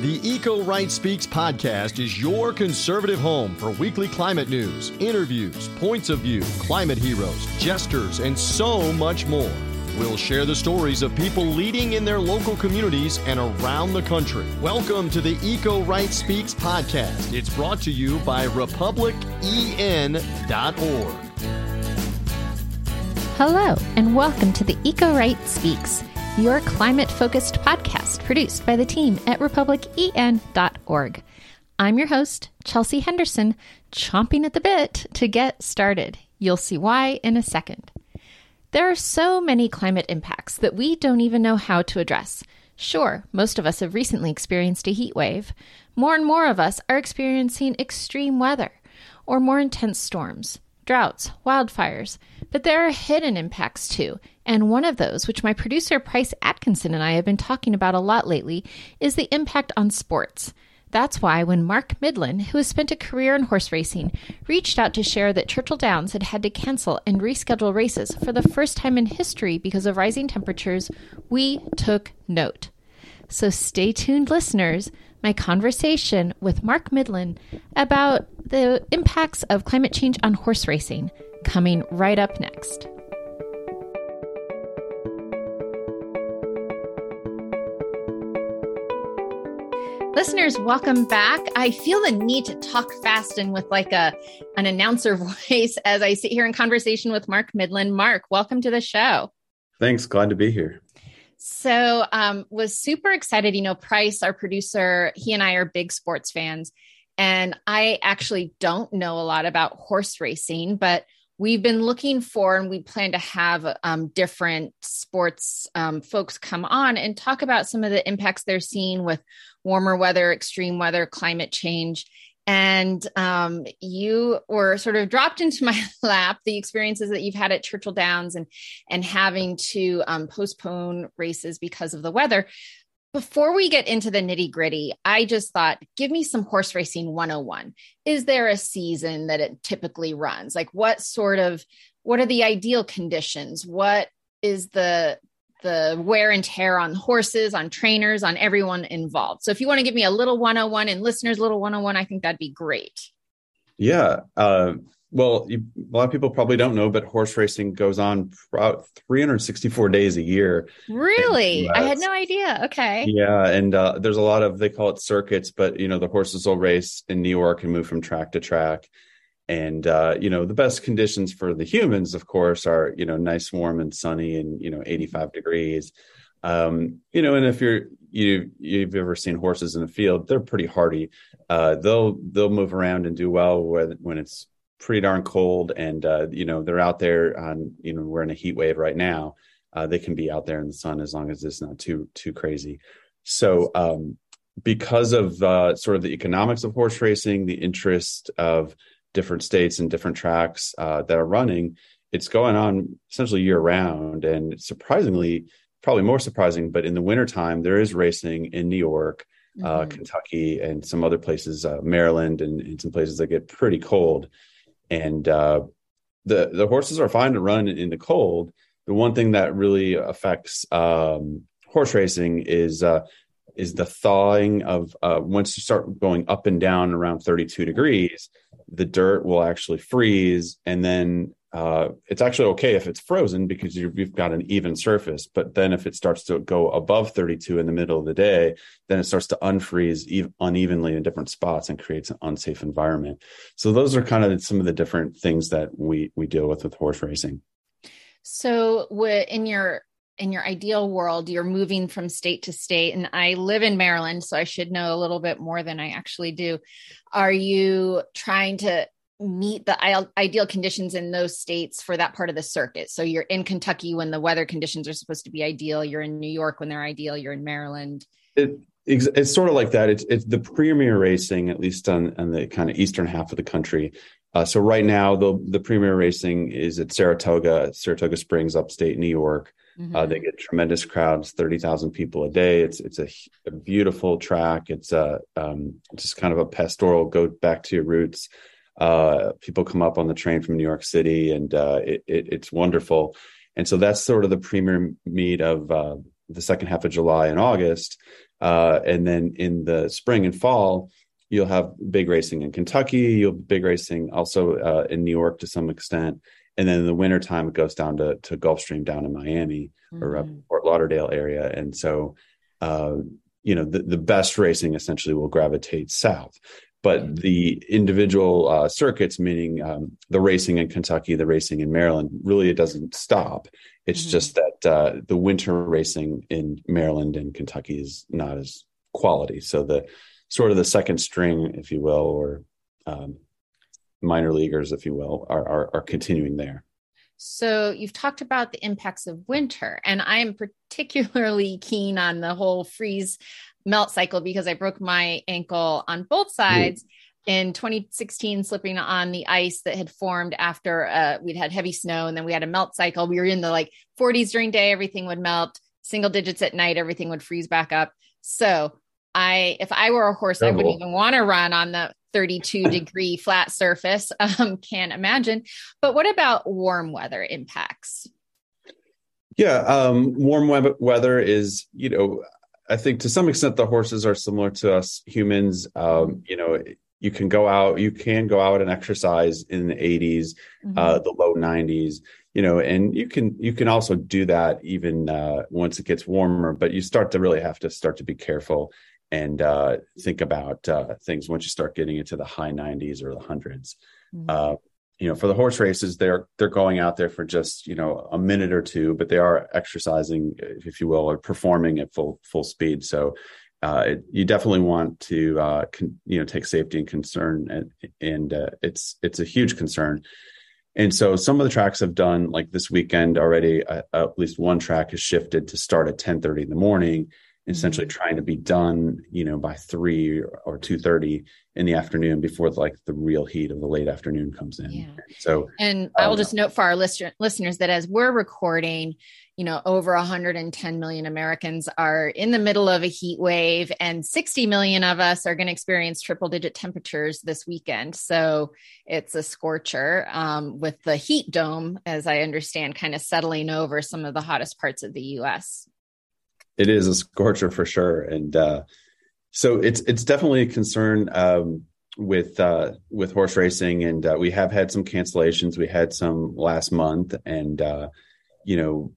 The Eco Right Speaks podcast is your conservative home for weekly climate news, interviews, points of view, climate heroes, jesters, and so much more. We'll share the stories of people leading in their local communities and around the country. Welcome to the Eco Right Speaks podcast. It's brought to you by republicen.org. Hello, and welcome to the Eco Right Speaks your climate focused podcast produced by the team at republicen.org. I'm your host, Chelsea Henderson, chomping at the bit to get started. You'll see why in a second. There are so many climate impacts that we don't even know how to address. Sure, most of us have recently experienced a heat wave. More and more of us are experiencing extreme weather or more intense storms droughts, wildfires, but there are hidden impacts too. And one of those, which my producer Price Atkinson and I have been talking about a lot lately, is the impact on sports. That's why when Mark Midland, who has spent a career in horse racing, reached out to share that Churchill Downs had had to cancel and reschedule races for the first time in history because of rising temperatures, we took note. So stay tuned, listeners. My conversation with Mark Midland about the impacts of climate change on horse racing coming right up next. Listeners, welcome back. I feel the need to talk fast and with like a an announcer voice as I sit here in conversation with Mark Midland. Mark, welcome to the show. Thanks. Glad to be here. So, um, was super excited. You know, Price, our producer, he and I are big sports fans, and I actually don't know a lot about horse racing, but we've been looking for and we plan to have um, different sports um, folks come on and talk about some of the impacts they're seeing with warmer weather, extreme weather, climate change. And um, you were sort of dropped into my lap the experiences that you've had at churchill downs and and having to um, postpone races because of the weather before we get into the nitty gritty i just thought give me some horse racing 101 is there a season that it typically runs like what sort of what are the ideal conditions what is the the wear and tear on horses, on trainers, on everyone involved. So if you want to give me a little 101 and listeners little 101, I think that'd be great. Yeah. Uh, well, you, a lot of people probably don't know, but horse racing goes on about 364 days a year. Really? I had no idea. Okay. Yeah. And uh, there's a lot of, they call it circuits, but, you know, the horses will race in New York and move from track to track and uh, you know the best conditions for the humans of course are you know nice warm and sunny and you know 85 degrees um, you know and if you're you you've ever seen horses in the field they're pretty hardy uh, they'll they'll move around and do well when, when it's pretty darn cold and uh, you know they're out there on you know we're in a heat wave right now uh, they can be out there in the sun as long as it's not too too crazy so um, because of uh, sort of the economics of horse racing the interest of different states and different tracks uh, that are running, it's going on essentially year round. And surprisingly, probably more surprising, but in the wintertime, there is racing in New York, uh, mm-hmm. uh, Kentucky, and some other places, uh, Maryland, and, and, some places that get pretty cold. And uh, the the horses are fine to run in the cold. The one thing that really affects um, horse racing is uh, is the thawing of uh, once you start going up and down around 32 degrees the dirt will actually freeze and then uh, it's actually okay if it's frozen because you've got an even surface. But then if it starts to go above 32 in the middle of the day, then it starts to unfreeze ev- unevenly in different spots and creates an unsafe environment. So those are kind of some of the different things that we we deal with with horse racing. So, in your in your ideal world, you're moving from state to state, and I live in Maryland, so I should know a little bit more than I actually do. Are you trying to meet the ideal conditions in those states for that part of the circuit? So you're in Kentucky when the weather conditions are supposed to be ideal. You're in New York when they're ideal. You're in Maryland. It, it's, sort of like that. It's, it's the premier racing, at least on, on the kind of eastern half of the country. Uh, so right now, the the premier racing is at Saratoga, Saratoga Springs, upstate New York. Mm-hmm. Uh, they get tremendous crowds, thirty thousand people a day. It's it's a, a beautiful track. It's a um, just kind of a pastoral. Go back to your roots. Uh, people come up on the train from New York City, and uh, it, it, it's wonderful. And so that's sort of the premier meet of uh, the second half of July and August, uh, and then in the spring and fall, you'll have big racing in Kentucky. You'll have big racing also uh, in New York to some extent, and then in the wintertime it goes down to to Gulfstream down in Miami mm-hmm. or up Fort Lauderdale area, and so. Uh, you know the, the best racing essentially will gravitate south but the individual uh, circuits, meaning um, the racing in Kentucky, the racing in Maryland, really it doesn't stop. It's mm-hmm. just that uh, the winter racing in Maryland and Kentucky is not as quality. So the sort of the second string, if you will, or um, minor leaguers, if you will, are, are, are continuing there. So you've talked about the impacts of winter, and I am particularly keen on the whole freeze melt cycle because I broke my ankle on both sides. Ooh. In 2016, slipping on the ice that had formed after uh, we'd had heavy snow, and then we had a melt cycle. We were in the like 40s during day, everything would melt. Single digits at night, everything would freeze back up. So I, if I were a horse, Terrible. I wouldn't even want to run on the 32 degree flat surface. Um, can't imagine. But what about warm weather impacts? Yeah, um, warm we- weather is, you know, I think to some extent the horses are similar to us humans. Um, you know, you can go out, you can go out and exercise in the 80s, mm-hmm. uh, the low 90s, you know, and you can you can also do that even uh, once it gets warmer. But you start to really have to start to be careful and uh, think about uh, things once you start getting into the high 90s or the 100s. Mm-hmm. Uh, you know, for the horse races, they're they're going out there for just you know a minute or two, but they are exercising, if you will, or performing at full full speed. So uh, it, you definitely want to uh, con, you know take safety and concern, and and uh, it's it's a huge concern. And so some of the tracks have done like this weekend already. Uh, at least one track has shifted to start at ten thirty in the morning, essentially mm-hmm. trying to be done you know by three or two thirty in the afternoon before like the real heat of the late afternoon comes in. Yeah. So, and I will um, just note for our listener, listeners that as we're recording, you know, over 110 million Americans are in the middle of a heat wave, and 60 million of us are going to experience triple digit temperatures this weekend. So it's a scorcher um, with the heat dome, as I understand, kind of settling over some of the hottest parts of the US. It is a scorcher for sure. And, uh, so it's it's definitely a concern um, with uh, with horse racing, and uh, we have had some cancellations. We had some last month, and uh, you know,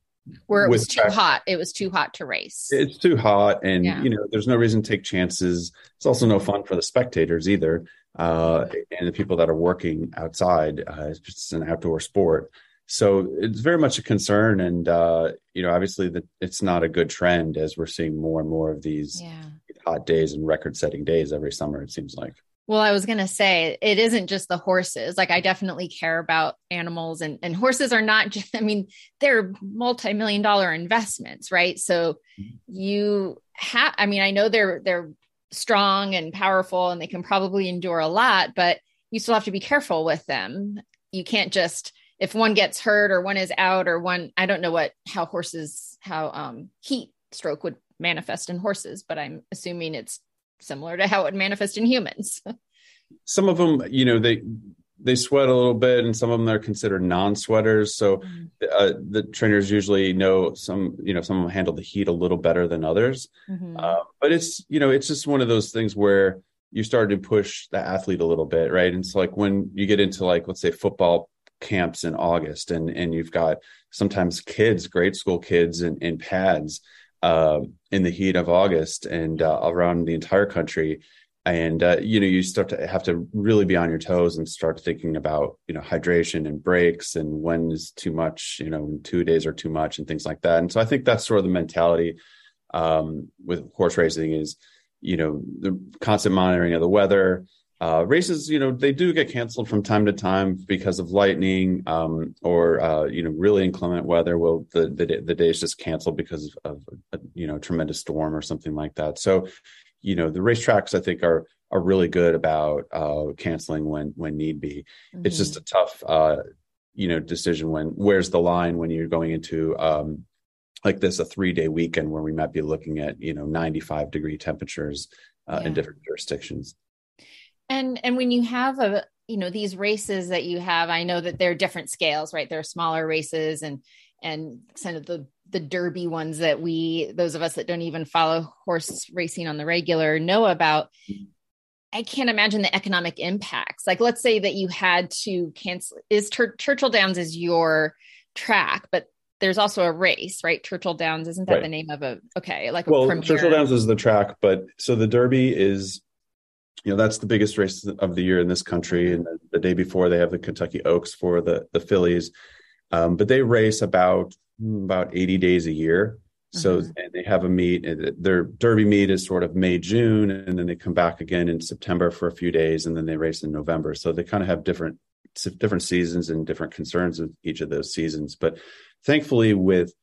where it was too track, hot. It was too hot to race. It's too hot, and yeah. you know, there's no reason to take chances. It's also no fun for the spectators either, uh, and the people that are working outside. Uh, it's just an outdoor sport so it's very much a concern and uh, you know obviously that it's not a good trend as we're seeing more and more of these yeah. hot days and record setting days every summer it seems like well i was going to say it isn't just the horses like i definitely care about animals and, and horses are not just i mean they're multi-million dollar investments right so mm-hmm. you have i mean i know they're they're strong and powerful and they can probably endure a lot but you still have to be careful with them you can't just if one gets hurt or one is out or one i don't know what how horses how um heat stroke would manifest in horses but i'm assuming it's similar to how it manifests in humans some of them you know they they sweat a little bit and some of them are considered non-sweaters so mm-hmm. uh, the trainers usually know some you know some of them handle the heat a little better than others mm-hmm. uh, but it's you know it's just one of those things where you start to push the athlete a little bit right and it's like when you get into like let's say football camps in August, and and you've got sometimes kids, grade school kids, in, in pads uh, in the heat of August and uh, around the entire country. And uh, you know, you start to have to really be on your toes and start thinking about you know hydration and breaks and when is too much, you know, two days are too much and things like that. And so I think that's sort of the mentality um, with horse racing is you know the constant monitoring of the weather uh, races, you know, they do get canceled from time to time because of lightning um, or uh, you know really inclement weather. Will the the, the days just canceled because of, a, you know tremendous storm or something like that? So, you know, the racetracks I think are are really good about uh, canceling when when need be. Mm-hmm. It's just a tough uh, you know decision when where's the line when you're going into um, like this a three day weekend where we might be looking at you know 95 degree temperatures uh, yeah. in different jurisdictions and and when you have a you know these races that you have i know that they're different scales right? There are smaller races and and kind of the the derby ones that we those of us that don't even follow horse racing on the regular know about. I can't imagine the economic impacts. Like let's say that you had to cancel is Tur- churchill downs is your track but there's also a race right? Churchill downs isn't that right. the name of a okay like well churchill downs is the track but so the derby is you know that's the biggest race of the year in this country and the, day before they have the kentucky oaks for the the fillies um, but they race about about 80 days a year. So mm-hmm. and they have a meet. Their Derby meet is sort of May, June, and then they come back again in September for a few days, and then they race in November. So they kind of have different different seasons and different concerns with each of those seasons. But thankfully, with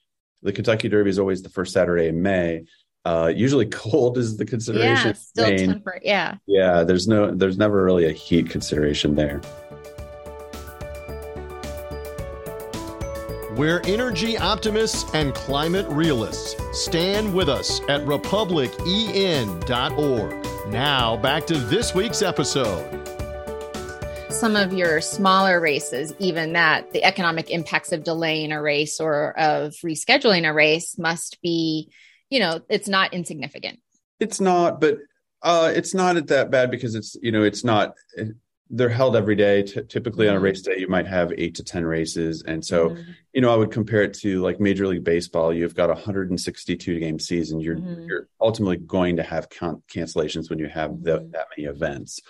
the Kentucky Derby is always the first Saturday in May. Uh, usually cold is the consideration. Yeah, still temperate. Yeah. Yeah. There's no, there's never really a heat consideration there. We're energy optimists and climate realists. Stand with us at republicen.org. Now, back to this week's episode. Some of your smaller races, even that, the economic impacts of delaying a race or of rescheduling a race must be, you know, it's not insignificant. It's not, but uh, it's not that bad because it's, you know, it's not they're held every day. T- typically mm-hmm. on a race day, you might have eight to 10 races. And so, mm-hmm. you know, I would compare it to like Major League Baseball. You've got a 162 game season. You're, mm-hmm. you're ultimately going to have con- cancellations when you have the, mm-hmm. that many events.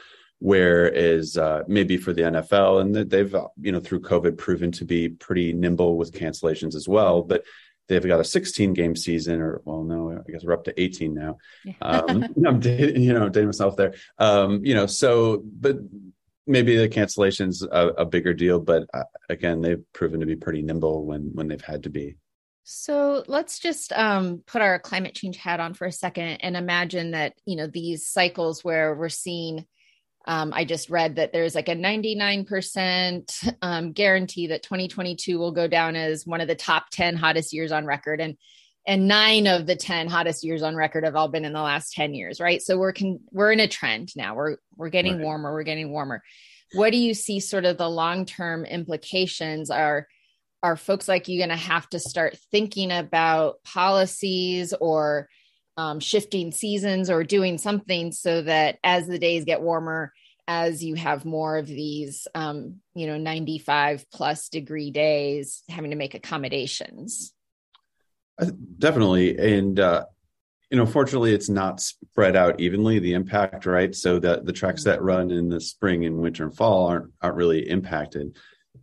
Whereas uh, maybe for the NFL, and they've, you know, through COVID proven to be pretty nimble with cancellations as well. But they've got a 16 game season or well no i guess we're up to 18 now um i'm you know dating myself there um you know so but maybe the cancellation's a, a bigger deal, but uh, again, they've proven to be pretty nimble when when they've had to be. So let's just um, put our climate change hat on for a second and imagine that you know these cycles where we're seeing. Um, I just read that there's like a 99% um, guarantee that 2022 will go down as one of the top 10 hottest years on record, and and nine of the 10 hottest years on record have all been in the last 10 years right? So we're con- we're in a trend now. We're we're getting right. warmer we're getting warmer. What do you see sort of the long-term implications? Are are folks like you going to have to start thinking about policies or um, shifting seasons or doing something so that as the days get warmer as you have more of these um, you know 95 plus degree days having to make accommodations Definitely. And, uh, you know, fortunately, it's not spread out evenly, the impact, right? So that the tracks that run in the spring and winter and fall aren't, aren't really impacted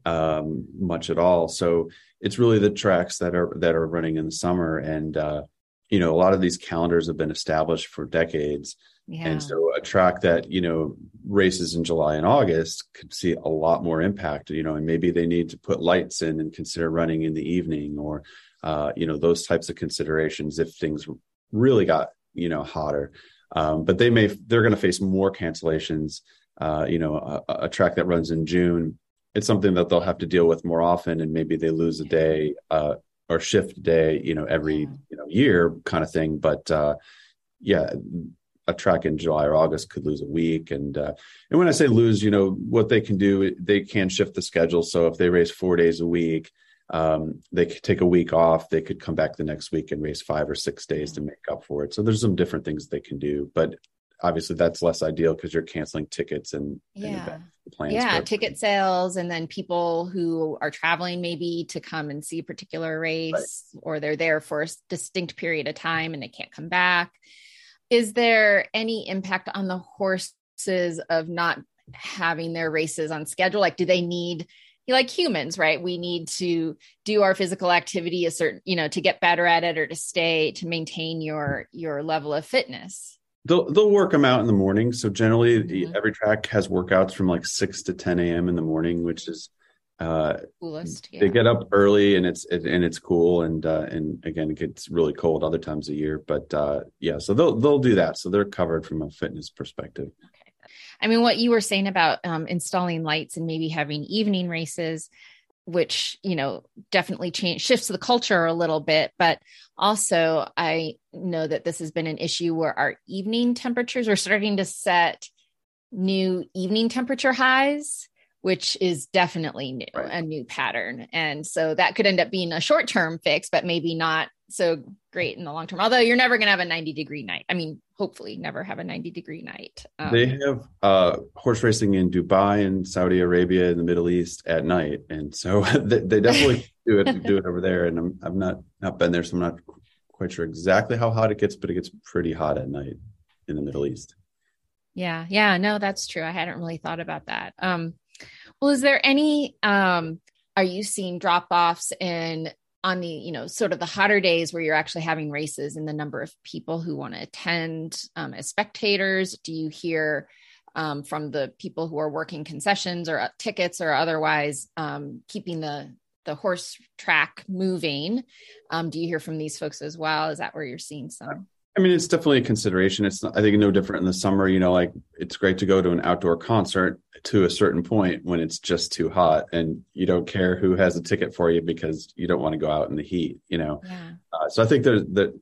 um, much at all. So it's really the tracks that are, that are running in the summer. And, uh, you know, a lot of these calendars have been established for decades. Yeah. And so a track that, you know, races in July and August could see a lot more impact, you know, and maybe they need to put lights in and consider running in the evening or, uh, you know those types of considerations if things really got you know hotter um, but they may they're going to face more cancellations uh, you know a, a, track that runs in june it's something that they'll have to deal with more often and maybe they lose a day uh, or shift a day you know every you know year kind of thing but uh, yeah a track in July or August could lose a week. And uh, and when I say lose, you know what they can do, they can shift the schedule. So if they race four days a week, um, they could take a week off. They could come back the next week and race five or six days to make up for it. So there's some different things they can do, but obviously that's less ideal because you're canceling tickets and, yeah. And plans. Yeah, ticket sales, and then people who are traveling maybe to come and see a particular race, right. or they're there for a distinct period of time and they can't come back. Is there any impact on the horses of not having their races on schedule? Like, do they need like humans, right? We need to do our physical activity a certain, you know, to get better at it or to stay to maintain your your level of fitness. They'll they'll work them out in the morning. So generally, mm-hmm. every track has workouts from like six to ten a.m. in the morning, which is uh coolest. Yeah. They get up early and it's it, and it's cool and uh and again it gets really cold other times of year, but uh yeah, so they'll they'll do that. So they're covered from a fitness perspective. Okay. I mean, what you were saying about um, installing lights and maybe having evening races, which you know definitely change shifts the culture a little bit, but also I know that this has been an issue where our evening temperatures are starting to set new evening temperature highs which is definitely new, right. a new pattern. And so that could end up being a short term fix, but maybe not so great in the long term. Although you're never going to have a 90 degree night. I mean, hopefully never have a 90 degree night. Um, they have uh, horse racing in Dubai and Saudi Arabia in the Middle East at night. And so they, they definitely do it, do it over there. And I'm, I've not, not been there. So I'm not quite sure exactly how hot it gets, but it gets pretty hot at night in the Middle East. Yeah. Yeah. No, that's true. I hadn't really thought about that. Um, well, is there any, um, are you seeing drop offs in on the you know sort of the hotter days where you're actually having races and the number of people who want to attend um, as spectators? Do you hear um, from the people who are working concessions or uh, tickets or otherwise um, keeping the the horse track moving? Um, do you hear from these folks as well? Is that where you're seeing some I mean, it's definitely a consideration. It's I think no different in the summer. You know, like it's great to go to an outdoor concert to a certain point when it's just too hot, and you don't care who has a ticket for you because you don't want to go out in the heat. You know, yeah. uh, so I think there's that.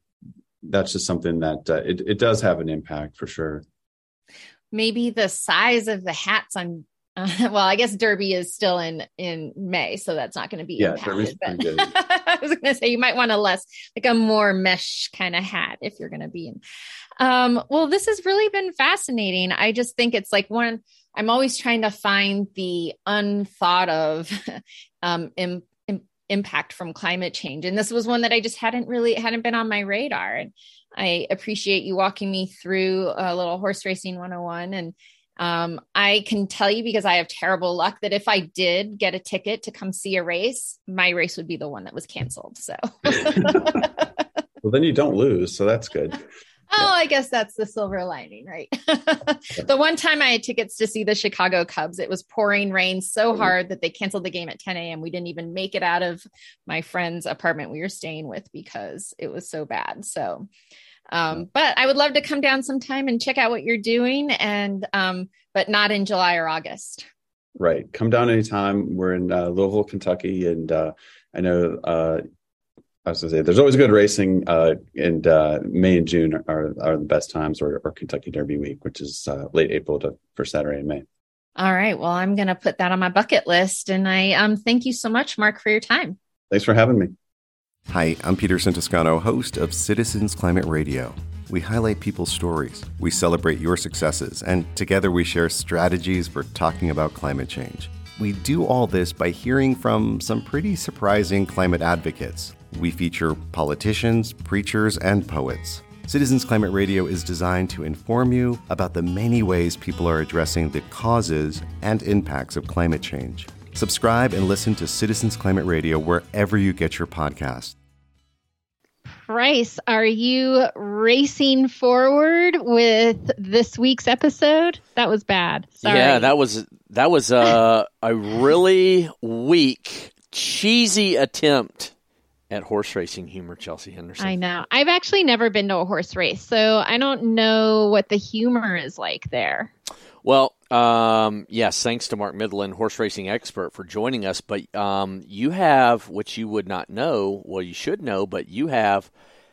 That's just something that uh, it it does have an impact for sure. Maybe the size of the hats on uh, well, I guess Derby is still in in May, so that's not going to be yeah. Derby's pretty good. I was going to say you might want a less like a more mesh kind of hat if you're going to be in. Um, well, this has really been fascinating. I just think it's like one. I'm always trying to find the unthought of um, Im, Im, impact from climate change, and this was one that I just hadn't really hadn't been on my radar. And I appreciate you walking me through a little horse racing 101 and um, I can tell you because I have terrible luck that if I did get a ticket to come see a race, my race would be the one that was canceled. So, well, then you don't lose. So that's good. Oh, I guess that's the silver lining, right? the one time I had tickets to see the Chicago Cubs, it was pouring rain so hard that they canceled the game at 10 a.m. We didn't even make it out of my friend's apartment we were staying with because it was so bad. So, um, but I would love to come down sometime and check out what you're doing, and um, but not in July or August. Right, come down anytime. We're in uh, Louisville, Kentucky, and uh, I know uh, I was going to say there's always good racing, uh, and uh, May and June are are the best times, or, or Kentucky Derby week, which is uh, late April to for Saturday in May. All right, well, I'm going to put that on my bucket list, and I um thank you so much, Mark, for your time. Thanks for having me. Hi, I'm Peterson Toscano, host of Citizens Climate Radio. We highlight people's stories, we celebrate your successes, and together we share strategies for talking about climate change. We do all this by hearing from some pretty surprising climate advocates. We feature politicians, preachers, and poets. Citizens Climate Radio is designed to inform you about the many ways people are addressing the causes and impacts of climate change. Subscribe and listen to Citizens Climate Radio wherever you get your podcast. Price, are you racing forward with this week's episode? That was bad. Sorry. Yeah, that was that was a a really weak, cheesy attempt at horse racing humor, Chelsea Henderson. I know. I've actually never been to a horse race, so I don't know what the humor is like there. Well, um, yes, thanks to Mark Midland, horse racing expert, for joining us. But um, you have, which you would not know, well, you should know, but you have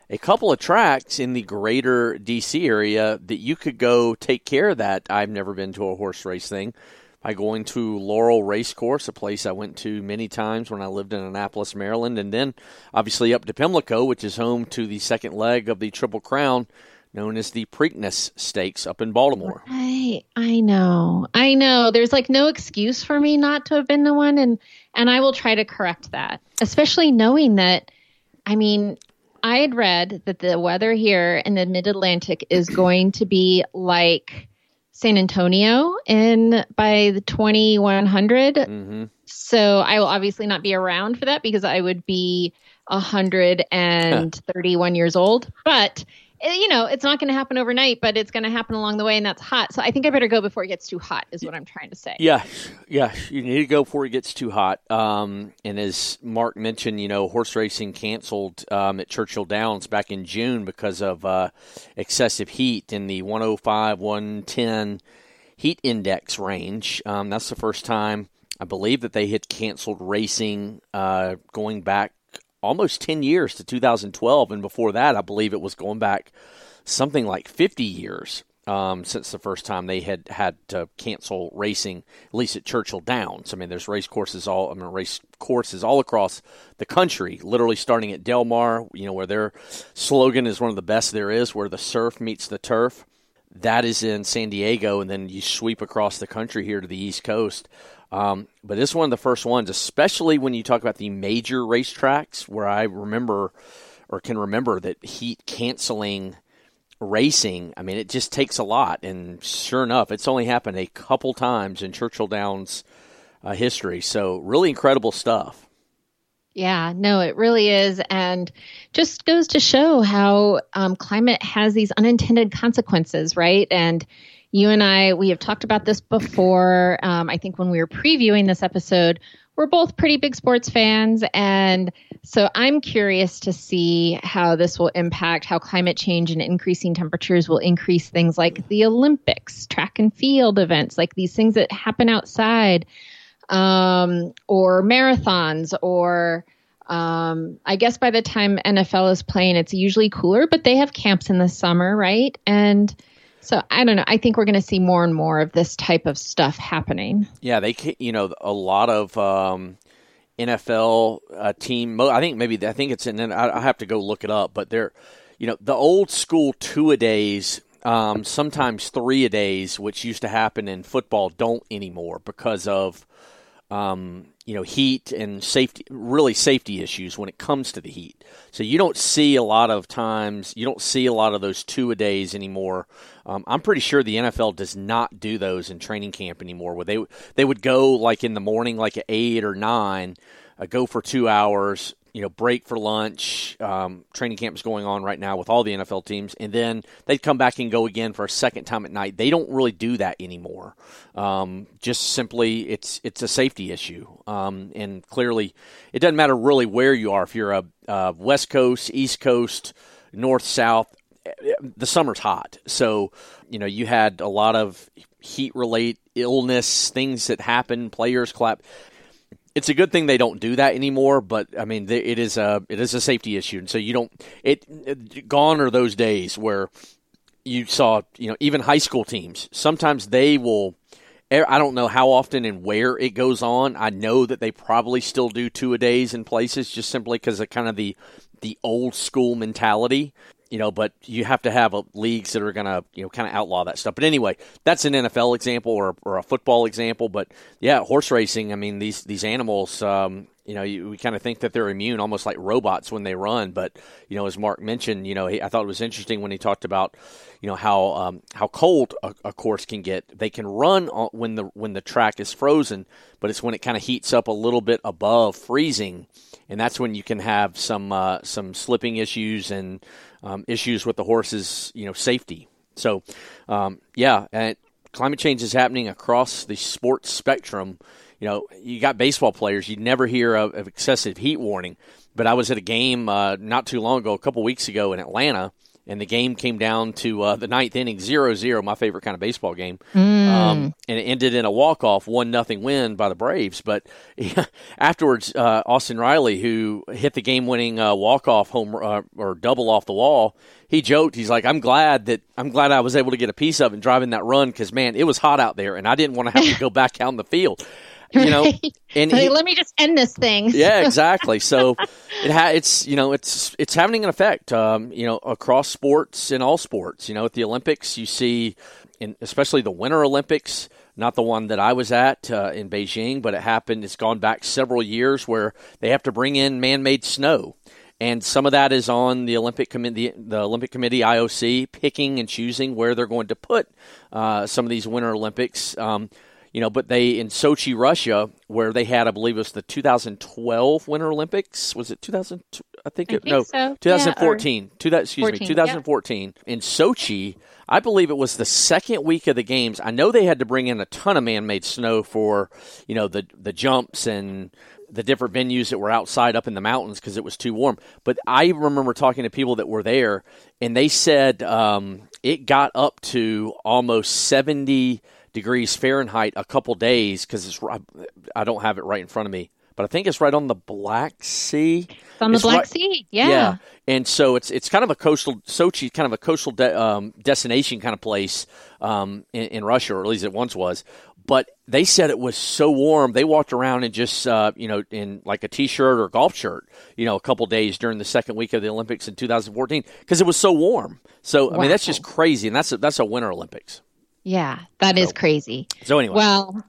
a couple of tracks in the greater DC area that you could go take care of that. I've never been to a horse race thing by going to Laurel Racecourse, a place I went to many times when I lived in Annapolis, Maryland, and then obviously up to Pimlico, which is home to the second leg of the Triple Crown known as the Preakness Stakes up in Baltimore. I I know. I know. There's like no excuse for me not to have been the one and and I will try to correct that. Especially knowing that I mean, I had read that the weather here in the mid Atlantic is going to be like San Antonio in by the 2100. Mm-hmm. So I will obviously not be around for that because I would be 131 years old. But you know, it's not going to happen overnight, but it's going to happen along the way, and that's hot. So I think I better go before it gets too hot, is what I'm trying to say. Yeah, yeah, you need to go before it gets too hot. Um, and as Mark mentioned, you know, horse racing canceled um, at Churchill Downs back in June because of uh, excessive heat in the 105, 110 heat index range. Um, that's the first time I believe that they had canceled racing uh, going back almost 10 years to 2012. And before that, I believe it was going back something like 50 years. um, since the first time they had had to cancel racing, at least at Churchill Downs. I mean, there's race courses all I mean, race courses all across the country, literally starting at Del Mar, you know, where their slogan is one of the best there is, where the surf meets the turf. That is in San Diego, and then you sweep across the country here to the East Coast. Um, but it's one of the first ones, especially when you talk about the major racetracks, where I remember or can remember that heat canceling racing. I mean, it just takes a lot, and sure enough, it's only happened a couple times in Churchill Downs uh, history. So, really incredible stuff. Yeah, no, it really is. And just goes to show how um, climate has these unintended consequences, right? And you and I, we have talked about this before. Um, I think when we were previewing this episode, we're both pretty big sports fans. And so I'm curious to see how this will impact how climate change and increasing temperatures will increase things like the Olympics, track and field events, like these things that happen outside, um, or marathons, or um, I guess by the time NFL is playing, it's usually cooler, but they have camps in the summer, right? And so I don't know. I think we're going to see more and more of this type of stuff happening. Yeah, they you know a lot of um, NFL uh, team. I think maybe I think it's then I have to go look it up. But they're you know the old school two a days. Um, sometimes three a days, which used to happen in football, don't anymore because of um, you know heat and safety, really safety issues when it comes to the heat. So you don't see a lot of times, you don't see a lot of those two a days anymore. Um, I'm pretty sure the NFL does not do those in training camp anymore. Where they they would go like in the morning, like at eight or nine, uh, go for two hours, you know, break for lunch. Um, training camp is going on right now with all the NFL teams, and then they'd come back and go again for a second time at night. They don't really do that anymore. Um, just simply, it's it's a safety issue, um, and clearly, it doesn't matter really where you are. If you're a, a West Coast, East Coast, North, South, the summer's hot, so you know you had a lot of heat relate illness things that happen players clap it's a good thing they don't do that anymore. But I mean, it is a it is a safety issue, and so you don't. It, it gone are those days where you saw you know even high school teams. Sometimes they will. I don't know how often and where it goes on. I know that they probably still do two a days in places, just simply because of kind of the the old school mentality you know, but you have to have a, leagues that are going to, you know, kind of outlaw that stuff. But anyway, that's an NFL example or, or a football example. But yeah, horse racing. I mean, these these animals, um, you know, you, we kind of think that they're immune, almost like robots when they run. But you know, as Mark mentioned, you know, he, I thought it was interesting when he talked about, you know, how um, how cold a, a, course can get. They can run when the when the track is frozen, but it's when it kind of heats up a little bit above freezing, and that's when you can have some uh, some slipping issues and um, issues with the horse's you know safety. So um, yeah, and climate change is happening across the sports spectrum. You know, you got baseball players. You'd never hear of, of excessive heat warning, but I was at a game uh, not too long ago, a couple weeks ago in Atlanta, and the game came down to uh, the ninth inning, 0-0, my favorite kind of baseball game, mm. um, and it ended in a walk off, one nothing win by the Braves. But yeah, afterwards, uh, Austin Riley, who hit the game winning uh, walk off home uh, or double off the wall, he joked, he's like, "I'm glad that I'm glad I was able to get a piece of it driving that run because man, it was hot out there, and I didn't want to have to go back out in the field." You know and he, let me just end this thing yeah exactly so it ha- it's you know it's it's having an effect um, you know across sports in all sports you know at the olympics you see in especially the winter olympics not the one that I was at uh, in Beijing, but it happened. It's gone back several years where they have to bring in man-made snow, and some of that is on the Olympic committee, the Olympic Committee IOC, picking and choosing where they're going to put uh, some of these Winter Olympics. Um, you know, but they in Sochi, Russia, where they had, I believe, it was the 2012 Winter Olympics. Was it 2000? I think, I it, think no, so. 2014. Yeah, to that, excuse 14, me, 2014 yeah. in Sochi. I believe it was the second week of the games. I know they had to bring in a ton of man-made snow for, you know, the the jumps and the different venues that were outside up in the mountains because it was too warm. But I remember talking to people that were there, and they said um, it got up to almost 70 degrees Fahrenheit a couple days because it's I don't have it right in front of me. but I think it's right on the Black Sea. It's on the It's Black right- Sea. Yeah. Yeah, and so it's it's kind of a coastal Sochi, kind of a coastal de- um, destination kind of place um, in, in Russia, or at least it once was. But they said it was so warm, they walked around in just uh, you know in like a t-shirt or golf shirt, you know, a couple days during the second week of the Olympics in 2014 because it was so warm. So I mean, that's just crazy, and that's a, that's a Winter Olympics. Yeah, that is crazy. So anyway, Well,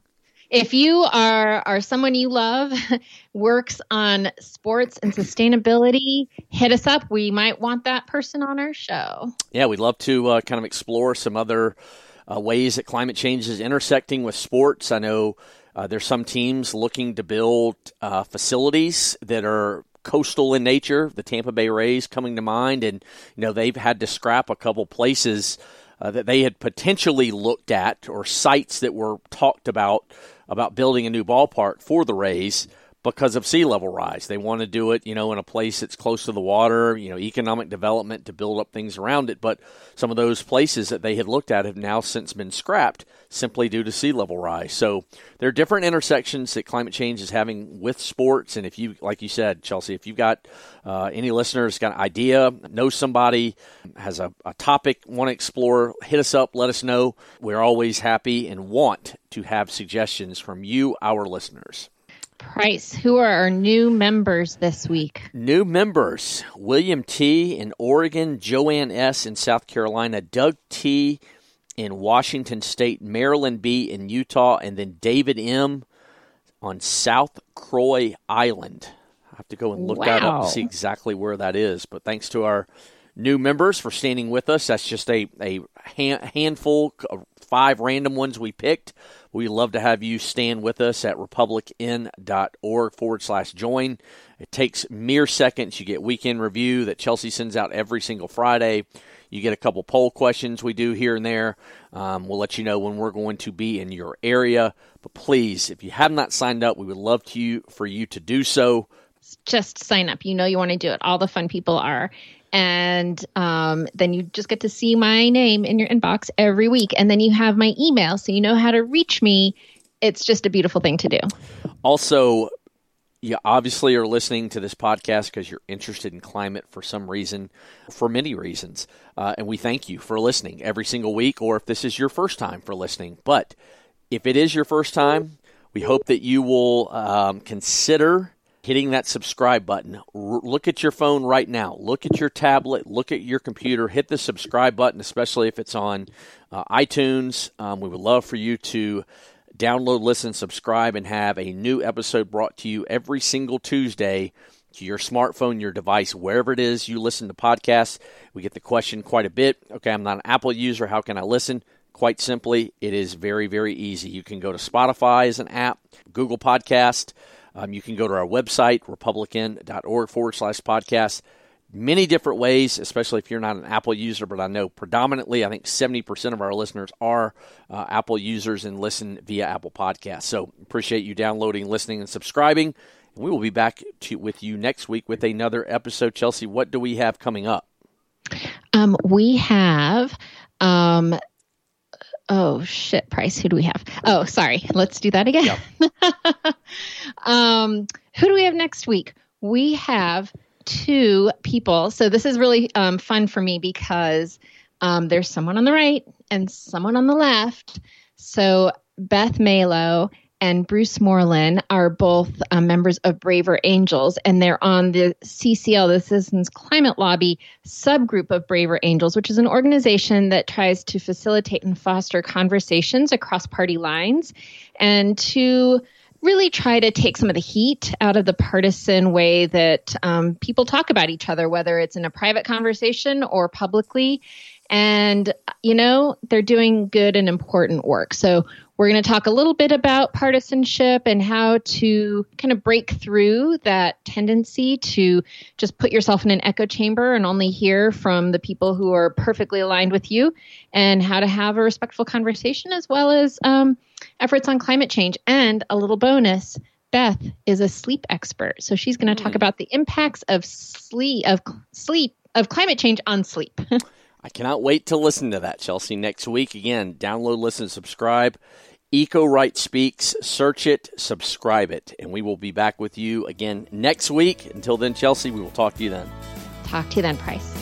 if you are are someone you love, works on sports and sustainability, hit us up. We might want that person on our show. Yeah, we'd love to uh, kind of explore some other uh, ways that climate change is intersecting with sports. I know uh, there's some teams looking to build uh, facilities that are coastal in nature. The Tampa Bay Rays coming to mind, and you know they've had to scrap a couple places uh, that they had potentially looked at or sites that were talked about about building a new ballpark for the Rays because of sea level rise. They want to do it, you know, in a place that's close to the water, you know, economic development to build up things around it. But some of those places that they had looked at have now since been scrapped simply due to sea level rise. So there are different intersections that climate change is having with sports. And if you, like you said, Chelsea, if you've got uh, any listeners got an idea, know somebody, has a, a topic, want to explore, hit us up, let us know. We're always happy and want to have suggestions from you, our listeners. Price, who are our new members this week? New members William T. in Oregon, Joanne S. in South Carolina, Doug T. in Washington State, Marilyn B. in Utah, and then David M. on South Croix Island. I have to go and look that up Wow. to see exactly where that is. But thanks to our new members for standing with us. That's just a, a hand, handful, of five random ones we picked. We love to have you stand with us at republicen.org forward slash join. It takes mere seconds. You get weekend review that Chelsea sends out every single Friday. You get a couple poll questions we do here and there. Um, we'll let you know when we're going to be in your area. But please, if you have not signed up, we would love to you for you to do so. Just sign up. You know you want to do it. All the fun people are. And um, then you just get to see my name in your inbox every week. And then you have my email so you know how to reach me. It's just a beautiful thing to do. Also, you obviously are listening to this podcast because you're interested in climate for some reason, for many reasons. Uh, and we thank you for listening every single week, or if this is your first time for listening. But if it is your first time, we hope that you will um, consider hitting that subscribe button. R- look at your phone right now. Look at your tablet. Look at your computer. Hit the subscribe button, especially if it's on uh, iTunes. Um, we would love for you to download, listen, subscribe, and have a new episode brought to you every single Tuesday to your smartphone, your device, wherever it is you listen to podcasts. We get the question quite a bit. Okay, I'm not an Apple user. How can I listen? Quite simply, it is very, very easy. You can go to Spotify as an app, Google Podcast. Um, you can go to our website, republicen.org forward slash podcast. Many different ways, especially if you're not an Apple user, but I know predominantly, I think 70% of our listeners are uh, Apple users and listen via Apple Podcasts. So appreciate you downloading, listening, and subscribing. And we will be back to, with you next week with another episode. Chelsea, what do we have coming up? Um, we have, um, oh shit, Price. Who do we have? Oh, sorry. Let's do that again. um, who do we have next week? We have two people. So this is really um, fun for me because um, there's someone on the right and someone on the left. So Beth Malow and Bruce Moreland are both uh, members of Braver Angels, and they're on the CCL, the Citizens Climate Lobby subgroup of Braver Angels, which is an organization that tries to facilitate and foster conversations across party lines and to really try to take some of the heat out of the partisan way that um, people talk about each other, whether it's in a private conversation or publicly. And, you know, they're doing good and important work. So we're going to talk a little bit about partisanship and how to kind of break through that tendency to just put yourself in an echo chamber and only hear from the people who are perfectly aligned with you, and how to have a respectful conversation as well as um, efforts on climate change. And a little bonus Beth is a sleep expert. So she's going to talk about the impacts of sleep, of sleep, of climate change on sleep. I cannot wait to listen to that, Chelsea, next week. Again, download, listen, subscribe. Eco Right Speaks. Search it, subscribe it, and we will be back with you again next week. Until then, Chelsea, we will talk to you then. Talk to you then, Price.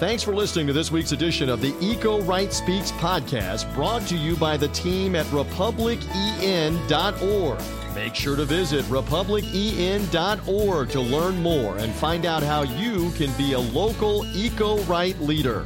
Thanks for listening to this week's edition of the Eco Right Speaks podcast, brought to you by the team at republicen.org. Make sure to visit republicen.org to learn more and find out how you can be a local eco right leader.